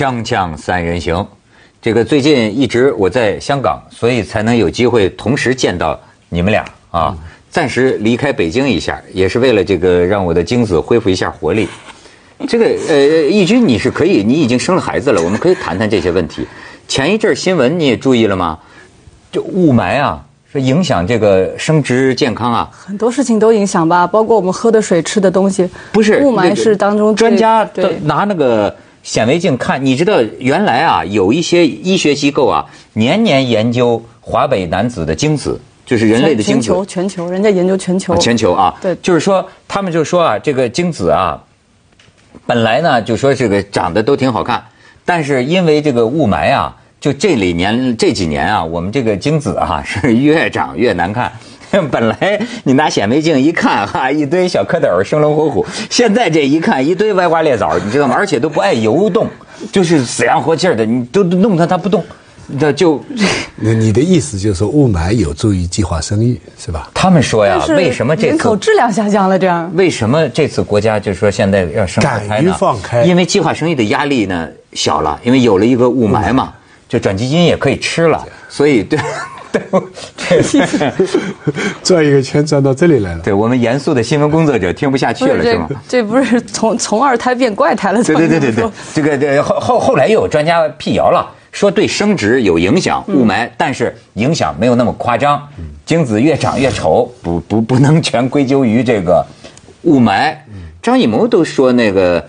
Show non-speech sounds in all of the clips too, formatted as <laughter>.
锵锵三人行，这个最近一直我在香港，所以才能有机会同时见到你们俩啊。暂时离开北京一下，也是为了这个让我的精子恢复一下活力。这个呃，义军你是可以，你已经生了孩子了，我们可以谈谈这些问题。前一阵新闻你也注意了吗？就雾霾啊，是影响这个生殖健康啊。很多事情都影响吧，包括我们喝的水、吃的东西。不是雾霾是当中专家拿那个显微镜看，你知道原来啊有一些医学机构啊年年研究华北男子的精子。就是人类的精子，全球全球，人家研究全球，全球啊，对，就是说他们就说啊，这个精子啊，本来呢就说这个长得都挺好看，但是因为这个雾霾啊，就这里年这几年啊，我们这个精子啊是 <laughs> 越长越难看。本来你拿显微镜一看哈，一堆小蝌蚪生龙活虎，现在这一看一堆歪瓜裂枣，你知道吗？而且都不爱游动，就是死样活气的，你都弄它它不动。那就，那你的意思就是说雾霾有助于计划生育，是吧？他们说呀，为什么这次人口质量下降了？这样？为什么这次国家就是说现在要生二胎呢？放开，因为计划生育的压力呢小了，因为有了一个雾霾嘛，就转基因也可以吃了，所以对，<laughs> 对，转一个圈转到这里来了。对我们严肃的新闻工作者听不下去了，是吗？这不是从从二胎变怪胎了？对对对对对，这个这后后后来又有专家辟谣了。说对生殖有影响，雾霾，但是影响没有那么夸张。精子越长越丑，不不不能全归咎于这个雾霾。张艺谋都说那个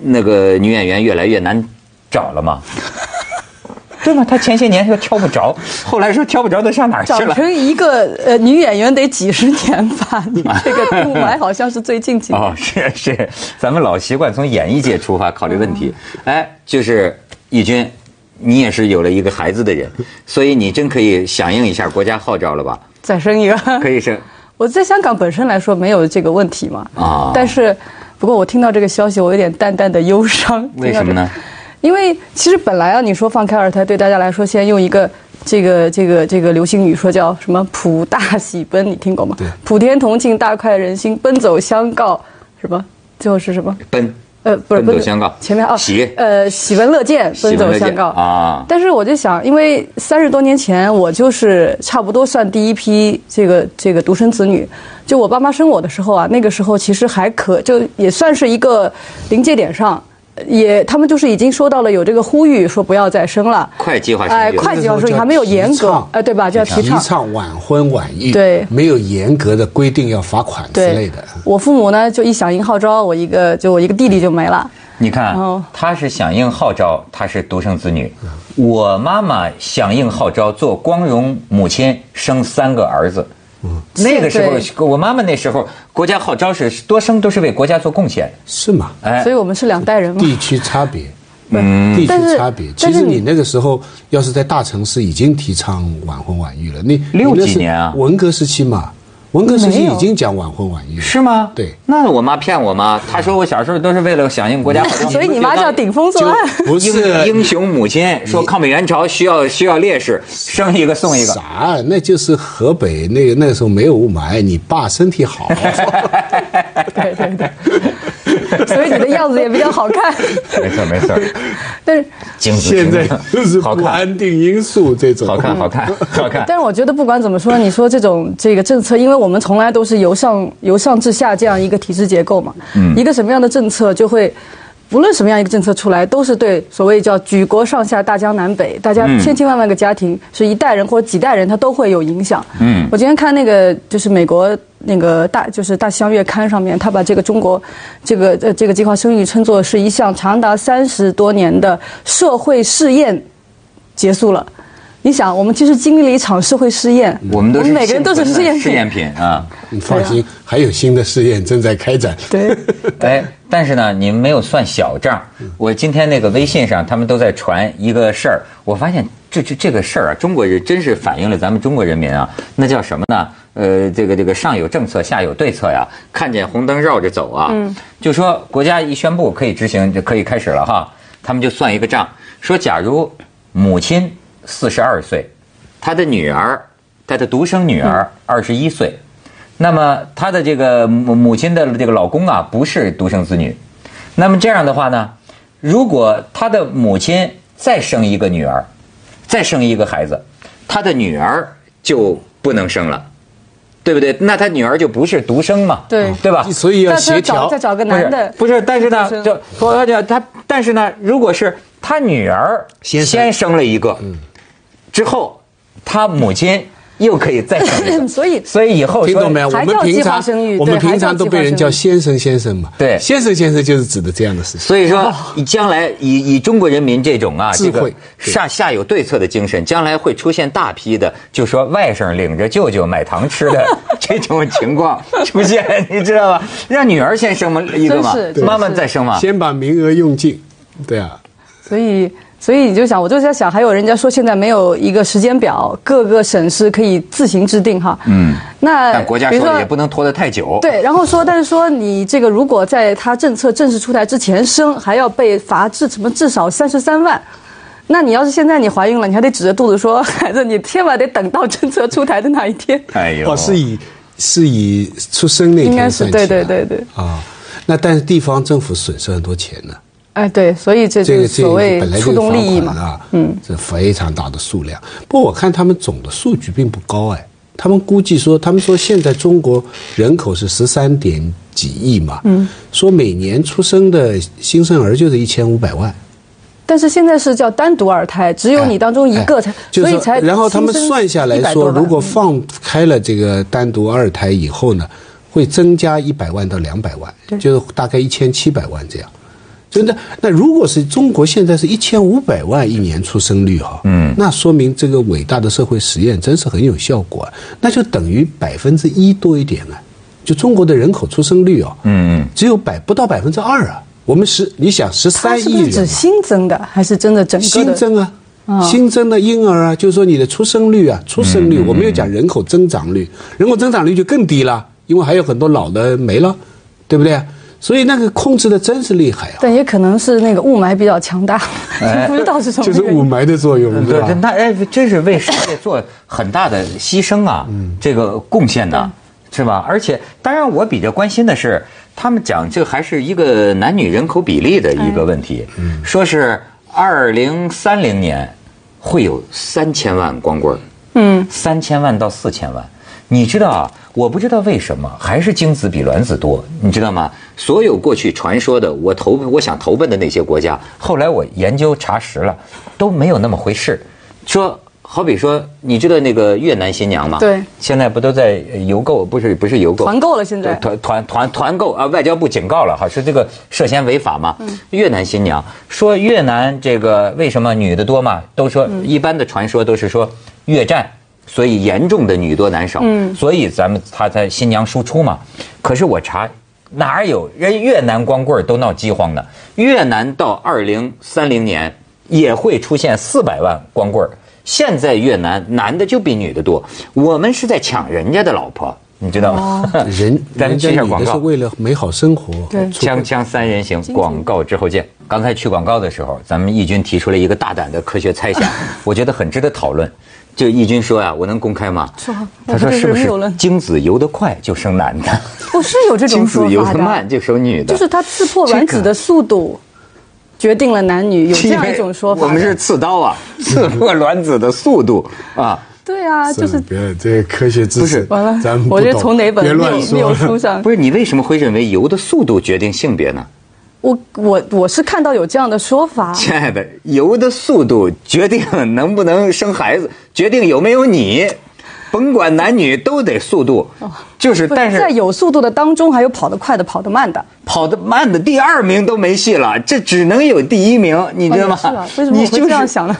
那个女演员越来越难找了嘛，<laughs> 对吗？他前些年说挑不着，<laughs> 后来说挑不着，他上哪儿去了？长成一个呃女演员得几十年吧？你这个 <laughs> 雾霾好像是最近几年。哦，是是，咱们老习惯从演艺界出发考虑问题。哎，就是义军。你也是有了一个孩子的人，所以你真可以响应一下国家号召了吧？再生一个可以生。我在香港本身来说没有这个问题嘛。啊。但是，不过我听到这个消息，我有点淡淡的忧伤。为什么呢？因为其实本来啊，你说放开二胎对大家来说，先用一个这个这个这个流行语说叫什么“普大喜奔”，你听过吗？对。普天同庆，大快人心，奔走相告，什么？最后是什么？奔。呃，不是奔走相告，前面啊，喜呃喜闻乐见，奔走相告啊。但是我就想，因为三十多年前我就是差不多算第一批这个这个独生子女，就我爸妈生我的时候啊，那个时候其实还可就也算是一个临界点上。也，他们就是已经说到了有这个呼吁，说不要再生了，快计划生育，哎，快计划生育还没有严格，哎，对吧？叫提倡提倡晚婚晚育，对，没有严格的规定要罚款之类的。我父母呢，就一响应号召，我一个就我一个弟弟就没了。你看，他是响应号召，他是独生子女。我妈妈响应号召，做光荣母亲，生三个儿子。嗯，那个时候，我妈妈那时候，国家号召是多生都是为国家做贡献，是吗？哎，所以我们是两代人嘛。地区差别，嗯，地区差别。其实你那个时候要是在大城市，已经提倡晚婚晚育了。你六几年啊？文革时期嘛。文革时期已经讲晚婚晚育，是吗？对，那我妈骗我吗？她说我小时候都是为了响应国家号召 <laughs> 所以你妈叫顶风作案，不是 <laughs> 英雄母亲说抗美援朝需要需要烈士，生一个送一个。啥？那就是河北那个那时候没有雾霾，你爸身体好。对 <laughs> 对对。<laughs> 所以你的样子也比较好看，没错没错。<laughs> 但是现在就是不安定因素这种，好看好看 <laughs> 好看。但是我觉得不管怎么说，你说这种这个政策，因为我们从来都是由上由上至下这样一个体制结构嘛，嗯，一个什么样的政策就会。无论什么样一个政策出来，都是对所谓叫举国上下、大江南北，大家千千万万个家庭，是一代人或者几代人，他都会有影响。嗯，我今天看那个就是美国那个大就是《大西洋月刊》上面，他把这个中国这个呃这个计划生育称作是一项长达三十多年的社会试验结束了。你想，我们其实经历了一场社会试验，我们都是每个人都是试验试验品啊。你放心，还有新的试验正在开展。对，<laughs> 哎，但是呢，你们没有算小账。我今天那个微信上，他们都在传一个事儿，我发现这这这个事儿啊，中国人真是反映了咱们中国人民啊，那叫什么呢？呃，这个这个上有政策，下有对策呀。看见红灯绕着走啊，就说国家一宣布可以执行，就可以开始了哈。他们就算一个账，说假如母亲。四十二岁，他的女儿，他的独生女儿二十一岁，那么他的这个母母亲的这个老公啊，不是独生子女，那么这样的话呢，如果他的母亲再生一个女儿，再生一个孩子，他的女儿就不能生了，对不对？那他女儿就不是独生嘛，对。对吧？所以要协调，再找个男的，不是？但是呢，就说他，但是呢，如果是他女儿先生。了一个，之后他母亲。又可以再生，<laughs> 所以所以以后听懂没有？我们平常我们平常都被人叫先生先生嘛。对，先生先生就是指的这样的事情。所以说，你将来以以中国人民这种啊，这个下下有对策的精神，将来会出现大批的，就说外甥领着舅舅买糖吃的 <laughs> 这种情况出现，你知道吧？让女儿先生嘛一个嘛，妈妈再生嘛，先把名额用尽，对啊。所以。所以你就想，我就在想，还有人家说现在没有一个时间表，各个省市可以自行制定哈。嗯。那但国家说也不能拖得太久。对，然后说，但是说你这个如果在他政策正式出台之前生，还要被罚至什么至少三十三万。那你要是现在你怀孕了，你还得指着肚子说 <laughs> 孩子，你千万得等到政策出台的那一天。哎呦。哦，是以是以出生那天算起。对对对对。啊，那但是地方政府损失很多钱呢。哎，对，所以这就是所谓触动利益嘛，啊嗯，这非常大的数量。不过我看他们总的数据并不高，哎，他们估计说，他们说现在中国人口是十三点几亿嘛，嗯，说每年出生的新生儿就是一千五百万，但是现在是叫单独二胎，只有你当中一个才，所以才。然后他们算下来说，如果放开了这个单独二胎以后呢，会增加一百万到两百万，就是大概一千七百万这样。真的，那如果是中国现在是一千五百万一年出生率哈，嗯，那说明这个伟大的社会实验真是很有效果，啊那就等于百分之一多一点啊，就中国的人口出生率哦，嗯嗯，只有百不到百分之二啊，我们十你想十三亿人，是新增的还是真的整个新增啊，新增的婴儿啊，就是说你的出生率啊，出生率我没有讲人口增长率，人口增长率就更低了，因为还有很多老的没了，对不对？所以那个控制的真是厉害啊！但也可能是那个雾霾比较强大，<laughs> 不知道是什么。就是雾霾的作用，对吧？那哎，真是为世界做很大的牺牲啊！这个贡献呢，是吧？而且，当然我比较关心的是，他们讲这还是一个男女人口比例的一个问题。说是二零三零年会有三千万光棍嗯，三千万到四千万。你知道啊？我不知道为什么还是精子比卵子多，你知道吗？所有过去传说的我投我想投奔的那些国家，后来我研究查实了，都没有那么回事。说好比说，你知道那个越南新娘吗？对，现在不都在邮购？不是不是邮购，团购了现在。团团团团购啊！外交部警告了哈，是这个涉嫌违法嘛？越南新娘说越南这个为什么女的多嘛？都说一般的传说都是说越战。所以严重的女多男少，嗯所以咱们他在新娘输出嘛。可是我查哪有人越南光棍都闹饥荒的？越南到二零三零年也会出现四百万光棍现在越南男的就比女的多，我们是在抢人家的老婆，你知道吗？<laughs> 人咱们去下广告是为了美好生活。锵锵三人行，广告之后见。刚才去广告的时候，咱们义军提出了一个大胆的科学猜想，<laughs> 我觉得很值得讨论。就义军说呀，我能公开吗？说，他说是不是精子游得快就生男的？<laughs> 我是有这种说 <laughs> 法精子游得慢就生女的？就是它刺破卵子的速度决定了男女，有这样一种说法。我们是刺刀啊，<laughs> 刺破卵子的速度啊。对啊，就是别这科学知识完了，咱们我这从哪本没有书上？不是你为什么会认为游的速度决定性别呢？我我我是看到有这样的说法，亲爱的，游的速度决定能不能生孩子，决定有没有你，甭管男女都得速度，就是但是在有速度的当中，还有跑得快的，跑得慢的，跑得慢的第二名都没戏了，这只能有第一名，你知道吗？是啊，为什么会这样想呢？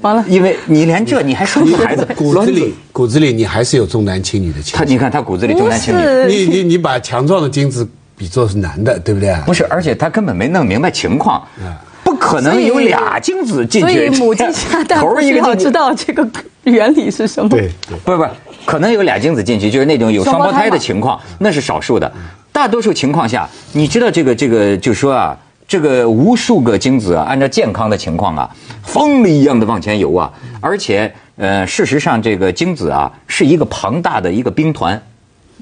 完了，因为你连这你还生孩子，<laughs> 骨子里骨子里你还是有重男轻女的情。他你看他骨子里重男轻女，你你你把强壮的精子。比作是男的，对不对？不是，而且他根本没弄明白情况，不可能有俩精子进去。所以母鸡下蛋，头一个要知道这个原理是什么？对，不是不是，可能有俩精子进去，就是那种有双胞胎的情况，那是少数的。大多数情况下，你知道这个这个，就说啊，这个无数个精子啊，按照健康的情况啊，风一样的往前游啊，而且呃，事实上这个精子啊，是一个庞大的一个兵团。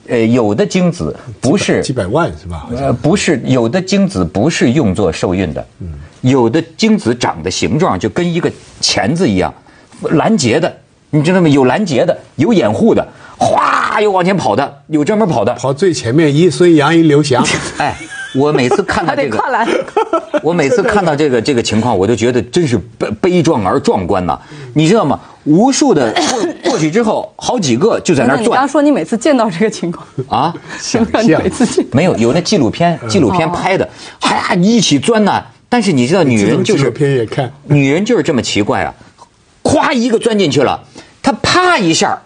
呃，有的精子不是几百万是吧？呃，不是，有的精子不是用作受孕的，嗯，有的精子长的形状就跟一个钳子一样，拦截的，你知道吗？有拦截的，有掩护的，哗，有往前跑的，有专门跑的，跑最前面一孙杨一刘翔，<laughs> 哎。我每次看到这个，<laughs> <laughs> 我每次看到这个这个情况，我就觉得真是悲悲壮而壮观呐！你知道吗？无数的过过去之后，好几个就在那儿转。你刚说你每次见到这个情况啊？想象没有有那纪录片，纪录片拍的，哎呀，一起钻呐！但是你知道，女人就是，片也看，女人就是这么奇怪啊！咵一个钻进去了，她啪一下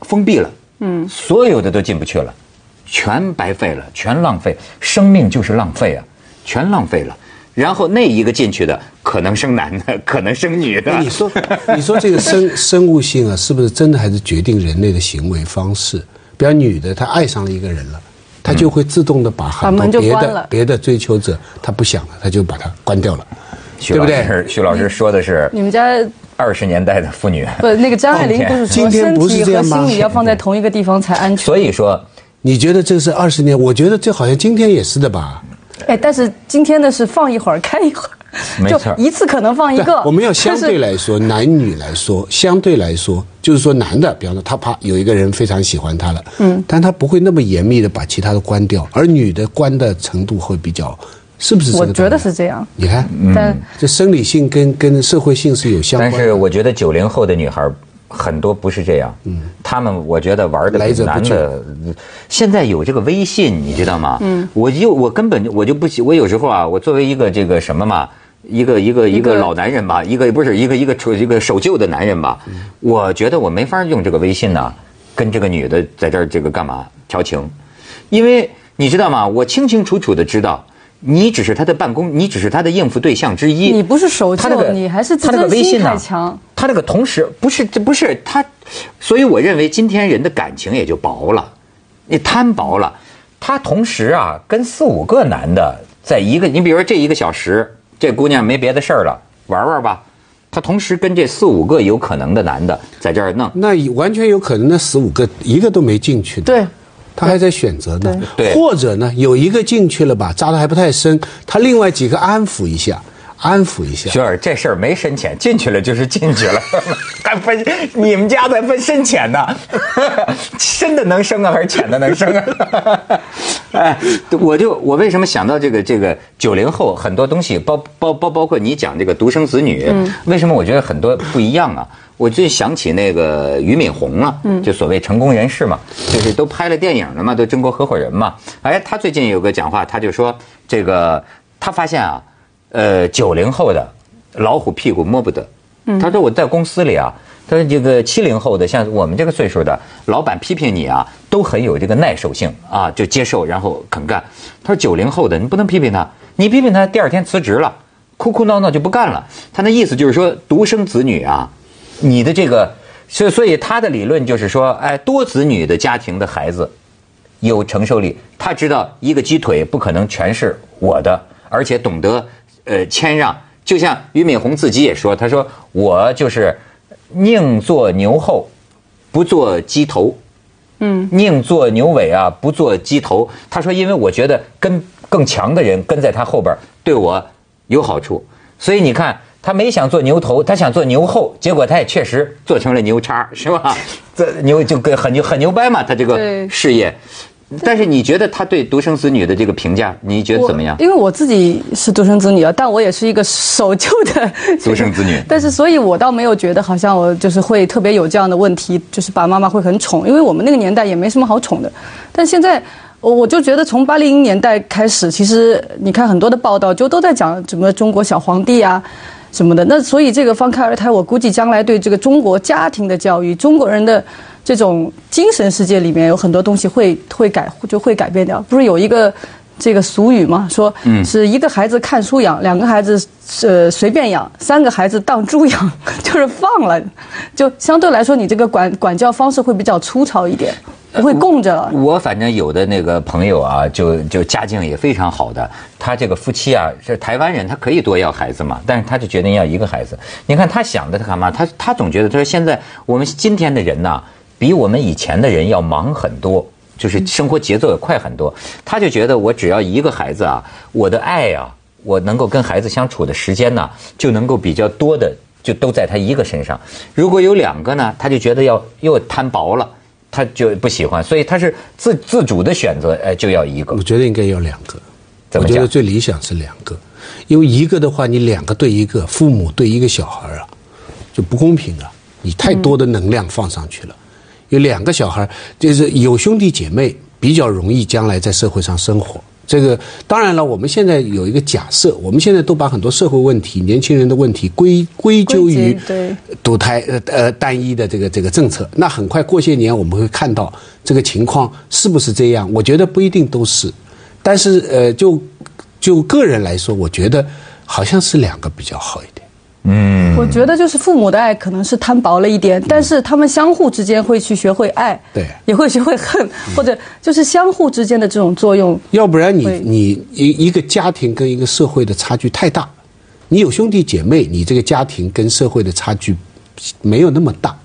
封闭了，嗯，所有的都进不去了。全白费了，全浪费，生命就是浪费啊，全浪费了。然后那一个进去的，可能生男的，<laughs> 可能生女的。你说，你说这个生生物性啊，是不是真的还是决定人类的行为方式？比方女的，她爱上了一个人了，她就会自动的把很多别的别的追求者，他不想了，他就把它关掉了，对不对？徐老师说的是你们家二十年代的妇女。不，那个张爱玲不是说身体和心理要放在同一个地方才安全？所以说。你觉得这是二十年？我觉得这好像今天也是的吧。哎，但是今天的是放一会儿开一会儿，就一次可能放一个。我们要相对来说，男女来说，相对来说，就是说男的，比方说他怕有一个人非常喜欢他了，嗯，但他不会那么严密的把其他的关掉，而女的关的程度会比较，是不是？我觉得是这样。你看，但这生理性跟跟社会性是有相关。但是我觉得九零后的女孩。很多不是这样，嗯，他们我觉得玩的比男的。现在有这个微信，你知道吗？嗯，我就我根本我就不我有时候啊，我作为一个这个什么嘛，一个一个一个老男人吧，一个不是一个一个处一个守旧的男人吧，我觉得我没法用这个微信呢，跟这个女的在这儿这个干嘛调情，因为你知道吗？我清清楚楚的知道。你只是他的办公，你只是他的应付对象之一。你不是守旧，你还是自尊心太强。他这个同时不是，这不是他，所以我认为今天人的感情也就薄了，你摊薄了。他同时啊，跟四五个男的在一个，你比如说这一个小时，这姑娘没别的事儿了，玩玩吧。她同时跟这四五个有可能的男的在这儿弄，那完全有可能，那十五个一个都没进去的。对。他还在选择呢，或者呢，有一个进去了吧，扎的还不太深，他另外几个安抚一下，安抚一下。雪儿，这事儿没深浅，进去了就是进去了，<laughs> 还分你们家才分深浅呢，<laughs> 深的能生啊，还是浅的能生啊？<laughs> 哎，我就我为什么想到这个这个九零后很多东西，包包包包括你讲这个独生子女，为什么我觉得很多不一样啊？我就想起那个俞敏洪了，就所谓成功人士嘛，就是都拍了电影了嘛，都中国合伙人嘛。哎，他最近有个讲话，他就说这个他发现啊，呃，九零后的老虎屁股摸不得。他说我在公司里啊，他说这个七零后的像我们这个岁数的老板批评你啊，都很有这个耐受性啊，就接受然后肯干。他说九零后的你不能批评他，你批评他第二天辞职了，哭哭闹闹就不干了。他那意思就是说独生子女啊。你的这个，所所以他的理论就是说，哎，多子女的家庭的孩子有承受力，他知道一个鸡腿不可能全是我的，而且懂得呃谦让。就像俞敏洪自己也说，他说我就是宁做牛后，不做鸡头，嗯，宁做牛尾啊，不做鸡头。他说，因为我觉得跟更强的人跟在他后边对我有好处，所以你看。他没想做牛头，他想做牛后，结果他也确实做成了牛叉，是吧？<laughs> 这牛就跟很牛很牛掰嘛，他这个事业。<laughs> 但是你觉得他对独生子女的这个评价，你觉得怎么样？因为我自己是独生子女啊，但我也是一个守旧的 <laughs> 独生子女。但是，所以我倒没有觉得好像我就是会特别有这样的问题，就是爸爸妈妈会很宠，因为我们那个年代也没什么好宠的。但现在，我我就觉得从八零年代开始，其实你看很多的报道就都在讲什么中国小皇帝啊。什么的？那所以这个放开二胎，我估计将来对这个中国家庭的教育、中国人的这种精神世界里面有很多东西会会改，就会改变掉。不是有一个这个俗语吗？说是一个孩子看书养，两个孩子呃随便养，三个孩子当猪养，<laughs> 就是放了，就相对来说你这个管管教方式会比较粗糙一点。不会供着。我反正有的那个朋友啊，就就家境也非常好的，他这个夫妻啊是台湾人，他可以多要孩子嘛，但是他就决定要一个孩子。你看他想的他干嘛？他他总觉得他说现在我们今天的人呐，比我们以前的人要忙很多，就是生活节奏也快很多。他就觉得我只要一个孩子啊，我的爱啊，我能够跟孩子相处的时间呢，就能够比较多的就都在他一个身上。如果有两个呢，他就觉得要又摊薄了，他就不喜欢。所以他是自自主的选择，哎，就要一个。我觉得应该要两个。我觉得最理想是两个，因为一个的话，你两个对一个，父母对一个小孩啊，就不公平啊。你太多的能量放上去了。有两个小孩，就是有兄弟姐妹，比较容易将来在社会上生活。这个当然了，我们现在有一个假设，我们现在都把很多社会问题、年轻人的问题归归咎于独胎呃呃单一的这个这个政策。那很快过些年，我们会看到这个情况是不是这样？我觉得不一定都是。但是，呃，就就个人来说，我觉得好像是两个比较好一点。嗯，我觉得就是父母的爱可能是摊薄了一点，但是他们相互之间会去学会爱，对，也会学会恨，或者就是相互之间的这种作用。要不然，你你一一个家庭跟一个社会的差距太大，你有兄弟姐妹，你这个家庭跟社会的差距没有那么大。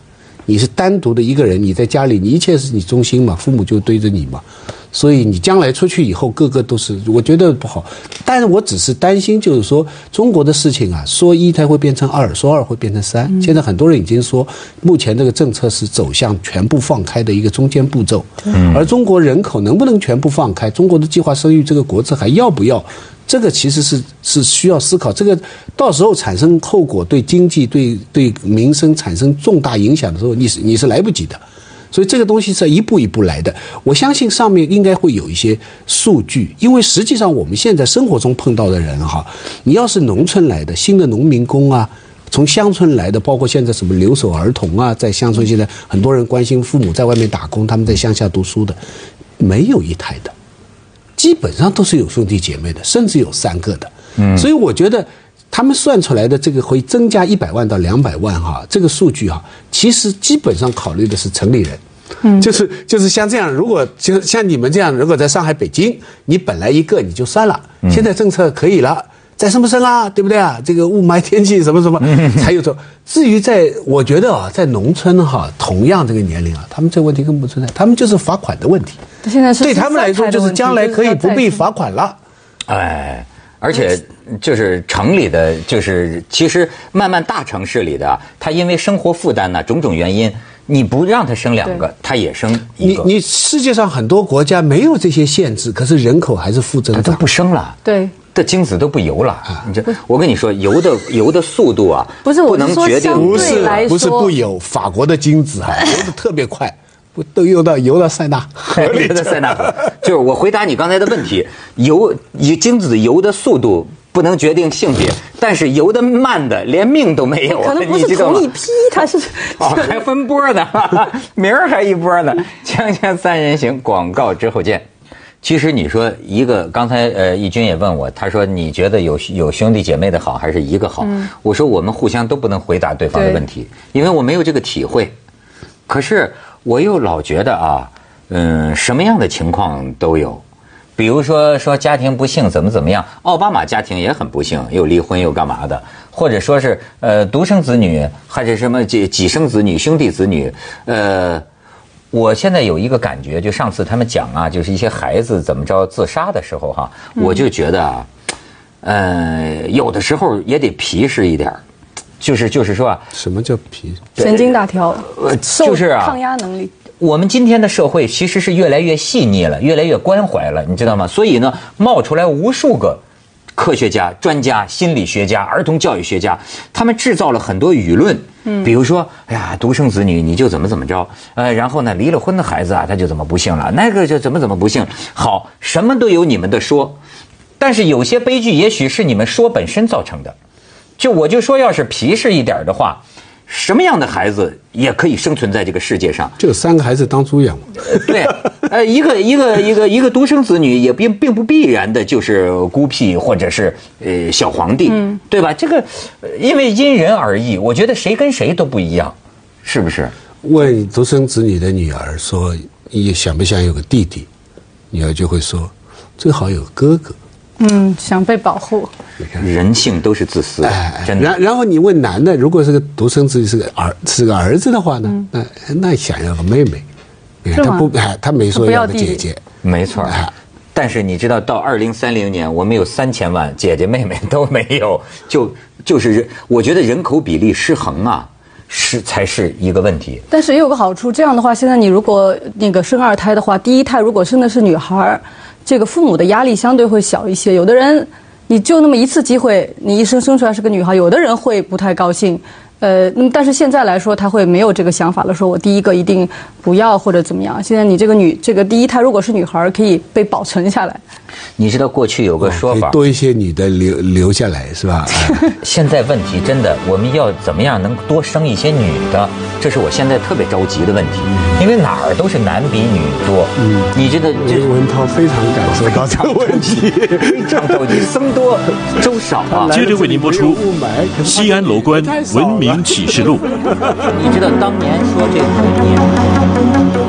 你是单独的一个人，你在家里，你一切是你中心嘛，父母就对着你嘛，所以你将来出去以后，个个都是，我觉得不好。但是我只是担心，就是说中国的事情啊，说一它会变成二，说二会变成三。现在很多人已经说，目前这个政策是走向全部放开的一个中间步骤。而中国人口能不能全部放开？中国的计划生育这个国策还要不要？这个其实是是需要思考，这个到时候产生后果，对经济、对对民生产生重大影响的时候，你是你是来不及的，所以这个东西是一步一步来的。我相信上面应该会有一些数据，因为实际上我们现在生活中碰到的人哈，你要是农村来的新的农民工啊，从乡村来的，包括现在什么留守儿童啊，在乡村现在很多人关心父母在外面打工，他们在乡下读书的，没有一台的。基本上都是有兄弟姐妹的，甚至有三个的。嗯，所以我觉得他们算出来的这个会增加一百万到两百万哈，这个数据哈，其实基本上考虑的是城里人。嗯，就是就是像这样，如果就像你们这样，如果在上海、北京，你本来一个你就算了，现在政策可以了。再生不生啊？对不对啊？这个雾霾天气什么什么，<laughs> 才有这。至于在，我觉得啊，在农村哈，同样这个年龄啊，他们这个问题根本不存在，他们就是罚款的问题。现在是对他们来说，就是将来可以不必罚款了。哎，而且就是城里的，就是其实慢慢大城市里的，他因为生活负担呢，种种原因，你不让他生两个，他也生一个。你你世界上很多国家没有这些限制，可是人口还是负增长，他不生了。对。的精子都不游了，你这我跟你说，游的游的速度啊，不是不能决定，不是不是不游，法国的精子啊，游的特别快，不都游到游到塞纳河里？<laughs> 在塞纳河，就是我回答你刚才的问题，游以精子游的速度不能决定性别，但是游的慢的连命都没有，可能不是同一批，它是 <laughs> 哦还分波呢，<laughs> 明儿还一波呢，锵锵三人行，广告之后见。其实你说一个，刚才呃，义军也问我，他说你觉得有有兄弟姐妹的好还是一个好？我说我们互相都不能回答对方的问题，因为我没有这个体会。可是我又老觉得啊，嗯，什么样的情况都有，比如说说家庭不幸怎么怎么样，奥巴马家庭也很不幸，又离婚又干嘛的，或者说是呃独生子女还是什么几几生子女兄弟子女，呃。我现在有一个感觉，就上次他们讲啊，就是一些孩子怎么着自杀的时候哈，我就觉得啊，呃，有的时候也得皮实一点就是就是说啊，什么叫皮？神经大条，呃，就是啊，抗压能力。我们今天的社会其实是越来越细腻了，越来越关怀了，你知道吗？所以呢，冒出来无数个。科学家、专家、心理学家、儿童教育学家，他们制造了很多舆论。嗯，比如说，哎呀，独生子女你就怎么怎么着，呃，然后呢，离了婚的孩子啊，他就怎么不幸了，那个就怎么怎么不幸。好，什么都有你们的说，但是有些悲剧也许是你们说本身造成的。就我就说，要是皮实一点的话。什么样的孩子也可以生存在这个世界上？就三个孩子当猪养。对，<laughs> 呃，一个一个一个一个独生子女也并并不必然的就是孤僻或者是呃小皇帝，对吧？这个因为因人而异，我觉得谁跟谁都不一样，是不是？问独生子女的女儿说：“你想不想有个弟弟？”女儿就会说：“最好有哥哥。”嗯，想被保护。人性都是自私，真的。然然后你问男的，如果是个独生子女，是个儿，是个儿子的话呢？那那想要个妹妹，他不，他没说要个姐姐，没错。但是你知道，到二零三零年，我们有三千万姐姐妹妹都没有，<laughs> 就就是人，我觉得人口比例失衡啊，是才是一个问题。但是也有个好处，这样的话，现在你如果那个生二胎的话，第一胎如果生的是女孩这个父母的压力相对会小一些。有的人你就那么一次机会，你一生生出来是个女孩，有的人会不太高兴。呃，那么但是现在来说，他会没有这个想法了，说我第一个一定不要或者怎么样。现在你这个女这个第一胎如果是女孩，可以被保存下来。你知道过去有个说法，多一些女的留留下来是吧？<laughs> 现在问题真的，我们要怎么样能多生一些女的？这是我现在特别着急的问题，因为哪儿都是男比女多。嗯，你觉得？文涛非常感受到这个问题，非常着急，生多粥少啊。<laughs> 接着为您播出《西安楼观文明启示录》。<laughs> 你知道当年说这五年。